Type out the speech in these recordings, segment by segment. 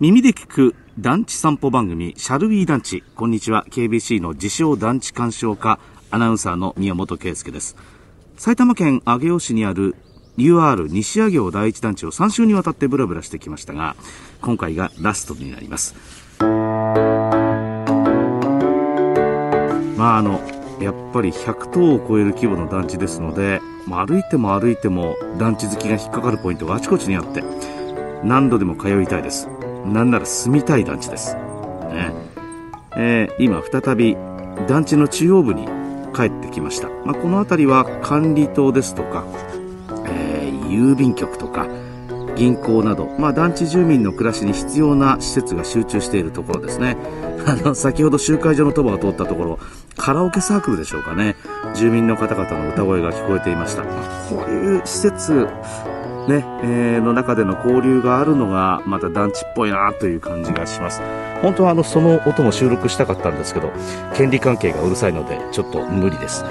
耳で聞く団地散歩番組、シャルウィー団地。こんにちは。KBC の自称団地鑑賞家、アナウンサーの宮本圭介です。埼玉県上尾市にある UR 西上尾第一団地を3週にわたってブラブラしてきましたが、今回がラストになります。まああの、やっぱり100棟を超える規模の団地ですので、まあ、歩いても歩いても団地好きが引っかかるポイントがあちこちにあって、何度でも通いたいです。なんなら住みたい団地です。ねえー、今再び団地の中央部に帰ってきました。まあ、この辺りは管理棟ですとか、えー、郵便局とか、銀行など、まあ、団地住民の暮らしに必要な施設が集中しているところですね。あの、先ほど集会所の鳥羽が通ったところ、カラオケサークルでしょうかね。住民の方々の歌声が聞こえていました。こういう施設、ね、えー、の中での交流があるのがまた団地っぽいなという感じがします。本当はあのその音も収録したかったんですけど権利関係がうるさいのでちょっと無理です。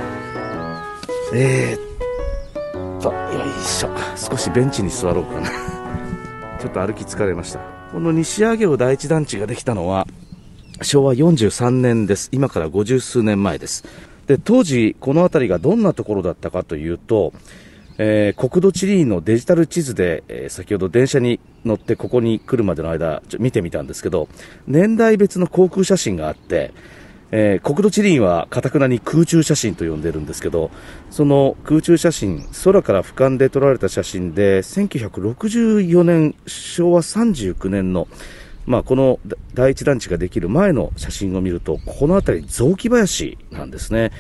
えー、っとよいしょ。少しベンチに座ろうかな。ちょっと歩き疲れました。この西上尾第一団地ができたのは昭和43年です。今から50数年前です。で当時この辺りがどんなところだったかというとえー、国土地理院のデジタル地図で、えー、先ほど電車に乗ってここに来るまでの間、見てみたんですけど、年代別の航空写真があって、えー、国土地理院はかたくなに空中写真と呼んでるんですけど、その空中写真、空から俯瞰で撮られた写真で、1964年、昭和39年の、まあ、この第一団地ができる前の写真を見ると、この辺り雑木林なんですね。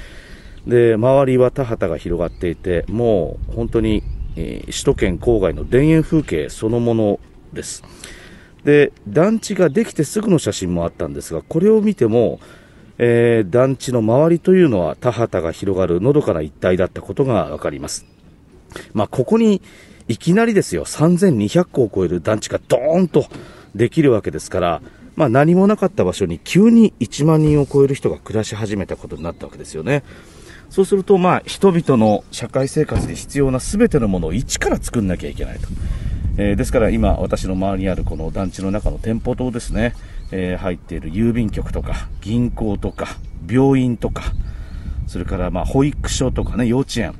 で、周りは田畑が広がっていて、もう本当に、えー、首都圏郊外の田園風景そのものです。で、団地ができてすぐの写真もあったんですが、これを見ても、えー、団地の周りというのは田畑が広がるのどかな一帯だったことがわかります。まあ、ここにいきなりですよ、3200個を超える団地がドーンとできるわけですから、まあ、何もなかった場所に急に1万人を超える人が暮らし始めたことになったわけですよね。そうすると、まあ、人々の社会生活で必要な全てのものを一から作んなきゃいけないと。えー、ですから今、私の周りにあるこの団地の中の店舗棟ですね、えー、入っている郵便局とか、銀行とか、病院とか、それからまあ保育所とかね、幼稚園、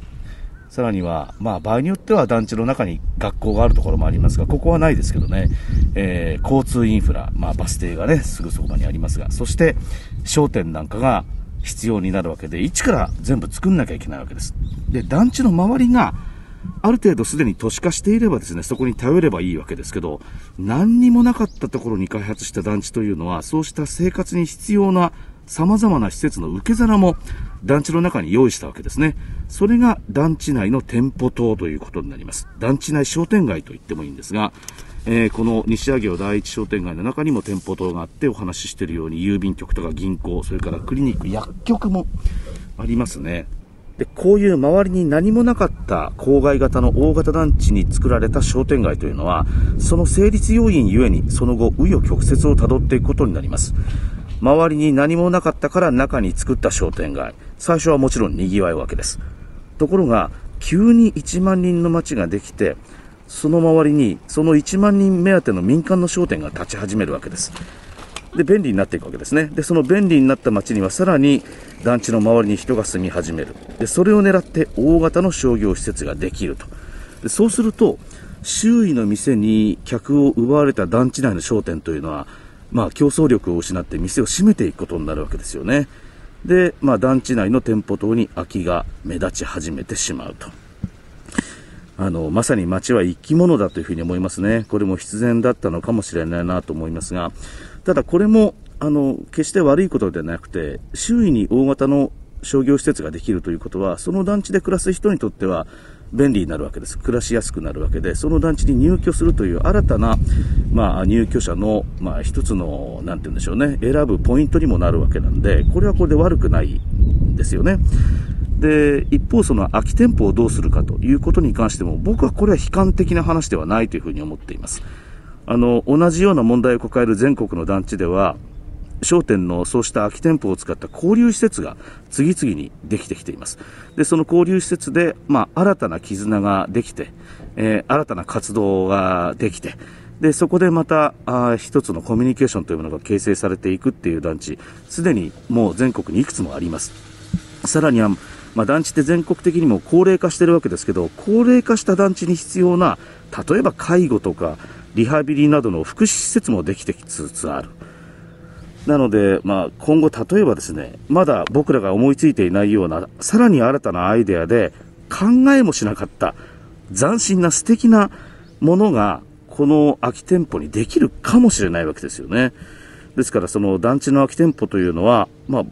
さらには、まあ場合によっては団地の中に学校があるところもありますが、ここはないですけどね、えー、交通インフラ、まあバス停がね、すぐそこにありますが、そして商店なんかが必要になるわけで、一から全部作んなきゃいけないわけです。で、団地の周りが、ある程度すでに都市化していればですね、そこに頼ればいいわけですけど、何にもなかったところに開発した団地というのは、そうした生活に必要な様々な施設の受け皿も団地の中に用意したわけですね。それが団地内の店舗等ということになります。団地内商店街と言ってもいいんですが、えー、この西上尾第一商店街の中にも店舗等があってお話ししているように郵便局とか銀行、それからクリニック、薬局もありますね。で、こういう周りに何もなかった郊外型の大型団地に作られた商店街というのは、その成立要因ゆえに、その後、紆余曲折をたどっていくことになります。周りに何もなかったから中に作った商店街。最初はもちろん賑わうわけです。ところが、急に1万人の街ができて、その周りにその1万人目当ての民間の商店が立ち始めるわけです。で、便利になっていくわけですね。で、その便利になった街にはさらに団地の周りに人が住み始める。で、それを狙って大型の商業施設ができると。でそうすると、周囲の店に客を奪われた団地内の商店というのは、まあ競争力を失って店を閉めていくことになるわけですよね。で、まあ団地内の店舗等に空きが目立ち始めてしまうと。あの、まさに街は生き物だというふうに思いますね。これも必然だったのかもしれないなと思いますが、ただこれも、あの、決して悪いことではなくて、周囲に大型の商業施設ができるということは、その団地で暮らす人にとっては、便利になるわけです。暮らしやすくなるわけで、その団地に入居するという新たな、まあ、入居者の、まあ、一つの、なんて言うんでしょうね、選ぶポイントにもなるわけなんで、これはこれで悪くないんですよね。で、一方その空き店舗をどうするかということに関しても、僕はこれは悲観的な話ではないというふうに思っています。あの、同じような問題を抱える全国の団地では、商店のそうした空き店舗を使った交流施設が次々にできてきています。で、その交流施設で、まあ、新たな絆ができて、えー、新たな活動ができて、で、そこでまた、あ一つのコミュニケーションというものが形成されていくっていう団地、すでにもう全国にいくつもあります。さらには、まあ、団地って全国的にも高齢化してるわけですけど、高齢化した団地に必要な、例えば介護とか、リハビリなどの福祉施設もできてきつつある。なので、まあ、今後、例えばですね、まだ僕らが思いついていないような、さらに新たなアイデアで、考えもしなかった斬新な素敵なものがこの空き店舗にできるかもしれないわけですよね。ですからその団地の空き店舗というのは、まあ、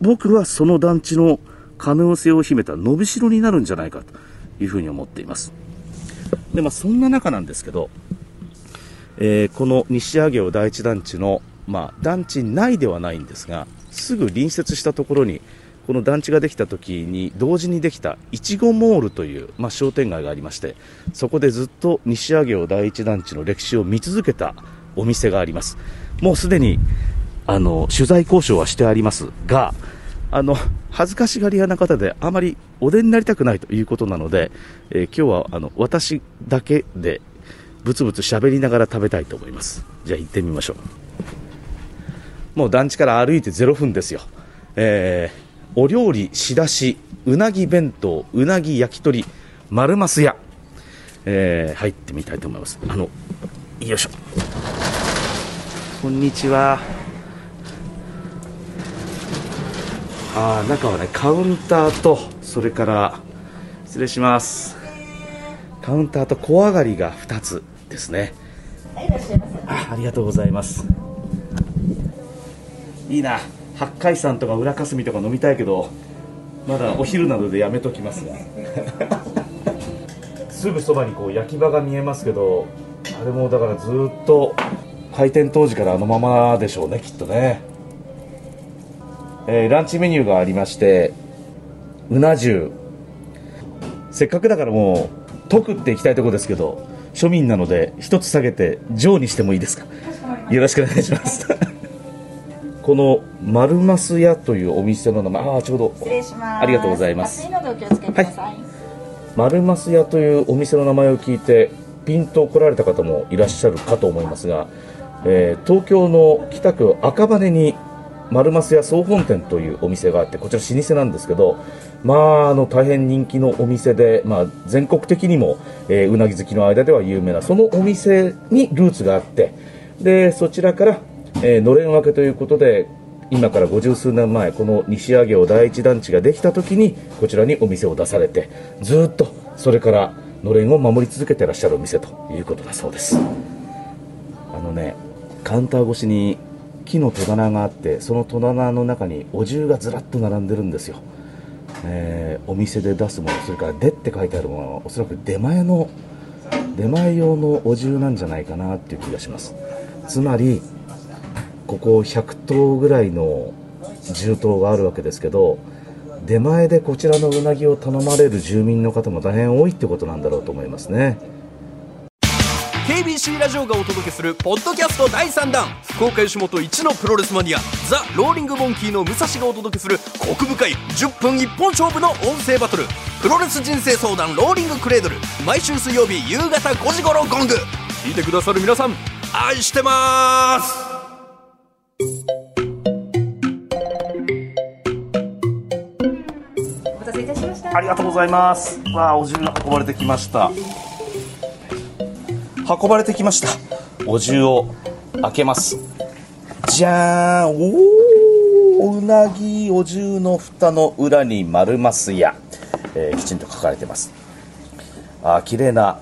僕はその団地の可能性を秘めた伸びしろになるんじゃないかというふうに思っています。で、まあそんな中なんですけど、えー、この西上尾第一団地の、まあ団地内ではないんですが、すぐ隣接したところにこの団地ができた時に同時にできたいちごモールという、まあ、商店街がありましてそこでずっと西上尾第一団地の歴史を見続けたお店がありますもうすでにあの取材交渉はしてありますがあの恥ずかしがり屋な方であまりお出になりたくないということなので、えー、今日はあの私だけでブツブツ喋りながら食べたいと思います。じゃあ行ってみましょう。もう団地から歩いて0分ですよ、えーお料理仕出しうなぎ弁当うなぎ焼き鳥丸ます屋、えー、入ってみたいと思います。あのよいしょ。こんにちは。あ中はねカウンターとそれから失礼します。カウンターと小上がりが2つですね。あありがとうございます。いいな。八海山とか浦霞とか飲みたいけどまだお昼などでやめときますが すぐそばにこう焼き場が見えますけどあれもだからずっと開店当時からあのままでしょうねきっとね、えー、ランチメニューがありましてうな重。せっかくだからもう解くっていきたいところですけど庶民なので一つ下げて上にしてもいいですか？よろしくお願いします。この丸ます屋というお店の名前ああちょうど失礼します。ありがとうございます。はい。丸ます屋というお店の名前を聞いてピンと来られた方もいらっしゃるかと思いますが、えー、東京の北区赤羽に丸ます屋総本店というお店があってこちら老舗なんですけどまあ、あの大変人気のお店で、まあ、全国的にも、えー、うなぎ好きの間では有名なそのお店にルーツがあってでそちらからえー、のれん分けということで今から五十数年前この西上尾第一団地ができた時にこちらにお店を出されてずっとそれからのれんを守り続けてらっしゃるお店ということだそうです。あのねカウンター越しに木の戸棚があってその戸棚の中にお重がずらっと並んでるんですよ、えー、お店で出すものそれから「で」って書いてあるものはおそらく出前の出前用のお重なんじゃないかなっていう気がします。つまりここ100頭ぐらいの重頭があるわけですけど出前でこちらのうなぎを頼まれる住民の方も大変多いってことなんだろうと思いますね。KBC ラジオがお届けするポッドキャスト第3弾。福岡吉本一のプロレスマニアザ・ローリング・モンキーの武蔵がお届けするコク深い10分一本勝負の音声バトル。プロレス人生相談ローリングクレードル。毎週水曜日夕方5時頃ゴング。聞いてくださる皆さん愛してます。お待たせいたしました。ありがとうございます。わあお重が運ばれてきました。運ばれてきました。お重を開けます。じゃーん。おおうなぎお重の蓋の裏に丸ますや、えー、きちんと書かれてます。あ綺麗な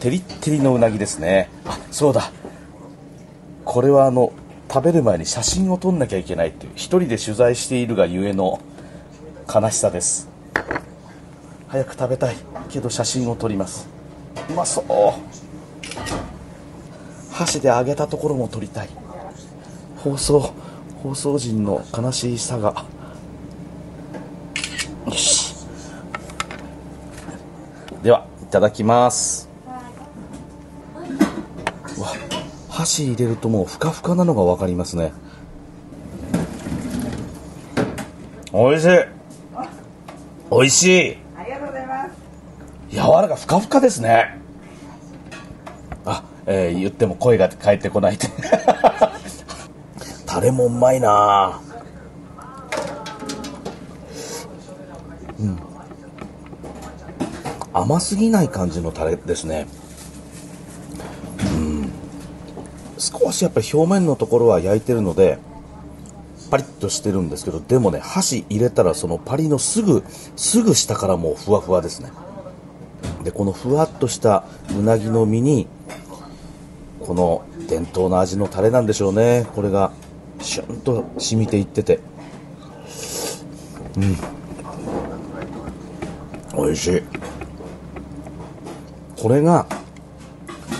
テリッテリのうなぎですね。あそうだ。これはあの食べる前に写真を撮んなきゃいけないっていう一人で取材しているがゆえの悲しさです。早く食べたいけど写真を撮ります。うまそう。箸で揚げたところも撮りたい。放送放送陣の悲しいさが。よし。ではいただきます。箸入れるともうふかふかなのが分かりますね。おいしい。おいしい。ありがとうございます。柔らかふかふかですね。あえー言っても声が返ってこないって。タレもうまいな。うん。甘すぎない感じのタレですね。うん。少しやっぱり表面のところは焼いてるのでパリッとしてるんですけどでもね箸入れたらそのパリのすぐすぐ下からもうふわふわですね。でこのふわっとしたうなぎの身にこの伝統の味のタレなんでしょうね。これがシュンと染みていってて。うん。美味しい。これが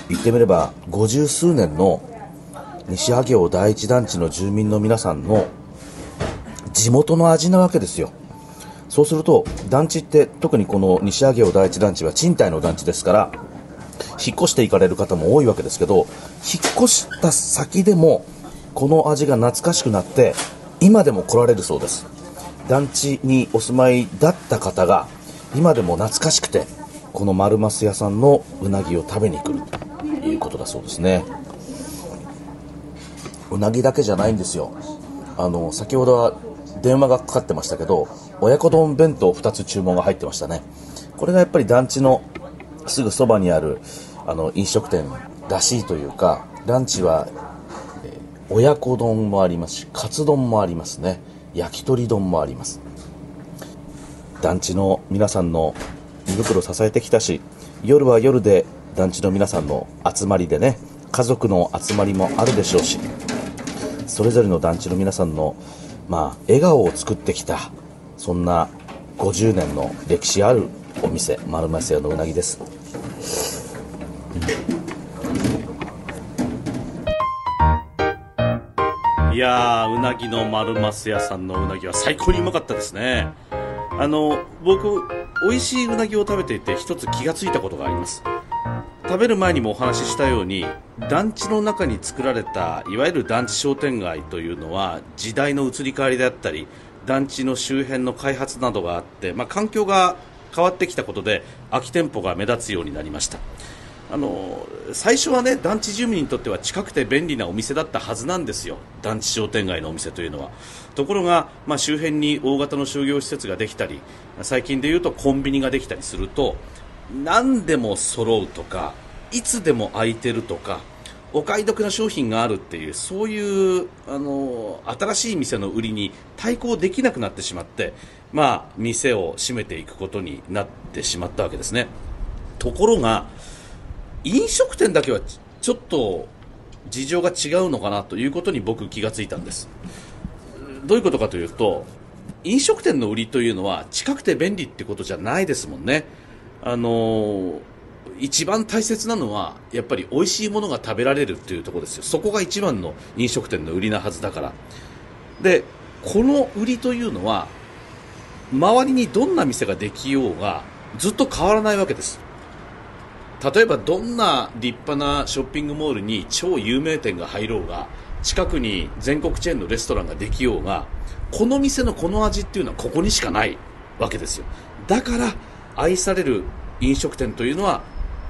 言ってみれば五十数年の西萩尾第一団地の住民の皆さんの地元の味なわけですよ。そうすると団地って特にこの西萩尾第一団地は賃貸の団地ですから引っ越していかれる方も多いわけですけど引っ越した先でもこの味が懐かしくなって今でも来られるそうです。団地にお住まいだった方が今でも懐かしくてこの丸増屋さんのうなぎを食べに来る。ということだそうですね。うなぎだけじゃないんですよ。あの先ほどは電話がかかってましたけど親子丼弁当2つ注文が入ってましたね。これがやっぱり団地のすぐそばにあるあの飲食店らしいというかランチは、え親子丼もありますしカツ丼もありますね。焼き鳥丼もあります。団地の皆さんの胃袋を支えてきたし夜は夜で団地の皆さんの集まりでね家族の集まりもあるでしょうしそれぞれの団地の皆さんの、まあ、笑顔を作ってきたそんな50年の歴史あるお店丸松屋のうなぎです。いやーうなぎの丸増屋さんのうなぎは最高にうまかったですね。あの僕美味しいうなぎを食べていて一つ気がついたことがあります。食べる前にもお話ししたように団地の中に作られたいわゆる団地商店街というのは時代の移り変わりであったり団地の周辺の開発などがあって、まあ、環境が変わってきたことで空き店舗が目立つようになりました。あの最初はね団地住民にとっては近くて便利なお店だったはずなんですよ。団地商店街のお店というのは。ところが、まあ、周辺に大型の商業施設ができたり最近でいうとコンビニができたりすると何でも揃うとかいつでも空いてるとかお買い得な商品があるっていうそういうあの新しい店の売りに対抗できなくなってしまって、まあ、店を閉めていくことになってしまったわけですね。ところが飲食店だけはちょっと事情が違うのかなということに僕気がついたんです。どういうことかというと飲食店の売りというのは近くて便利ってことじゃないですもんね。あの一番大切なのはやっぱり美味しいものが食べられるっていうところですよ。そこが一番の飲食店の売りなはずだから。でこの売りというのは周りにどんな店ができようがずっと変わらないわけです。例えばどんな立派なショッピングモールに超有名店が入ろうが近くに全国チェーンのレストランができようがこの店のこの味っていうのはここにしかないわけですよ。だから愛される飲食店というのは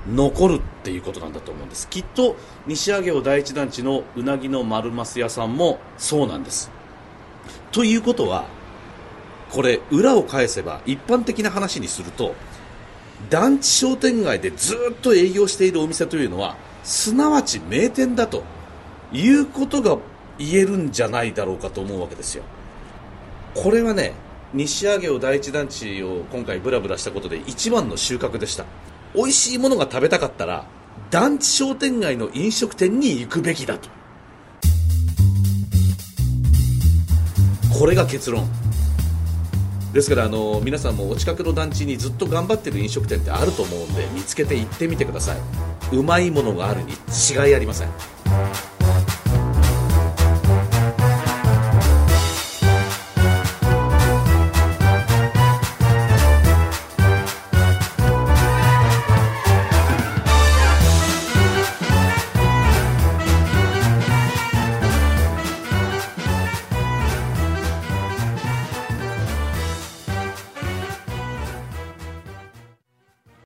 残るっていうことなんだと思うんです。きっと西上尾第一団地のうなぎの丸増屋さんもそうなんです。ということはこれ裏を返せば一般的な話にすると団地商店街でずっと営業しているお店というのはすなわち名店だということが言えるんじゃないだろうかと思うわけですよ。これはね西上尾第一団地を今回ブラブラしたことで一番の収穫でした。美味しいものが食べたかったら団地商店街の飲食店に行くべきだと。これが結論。ですからあの皆さんもお近くの団地にずっと頑張ってる飲食店ってあると思うんで見つけて行ってみてください。うまいものがあるに違いありません。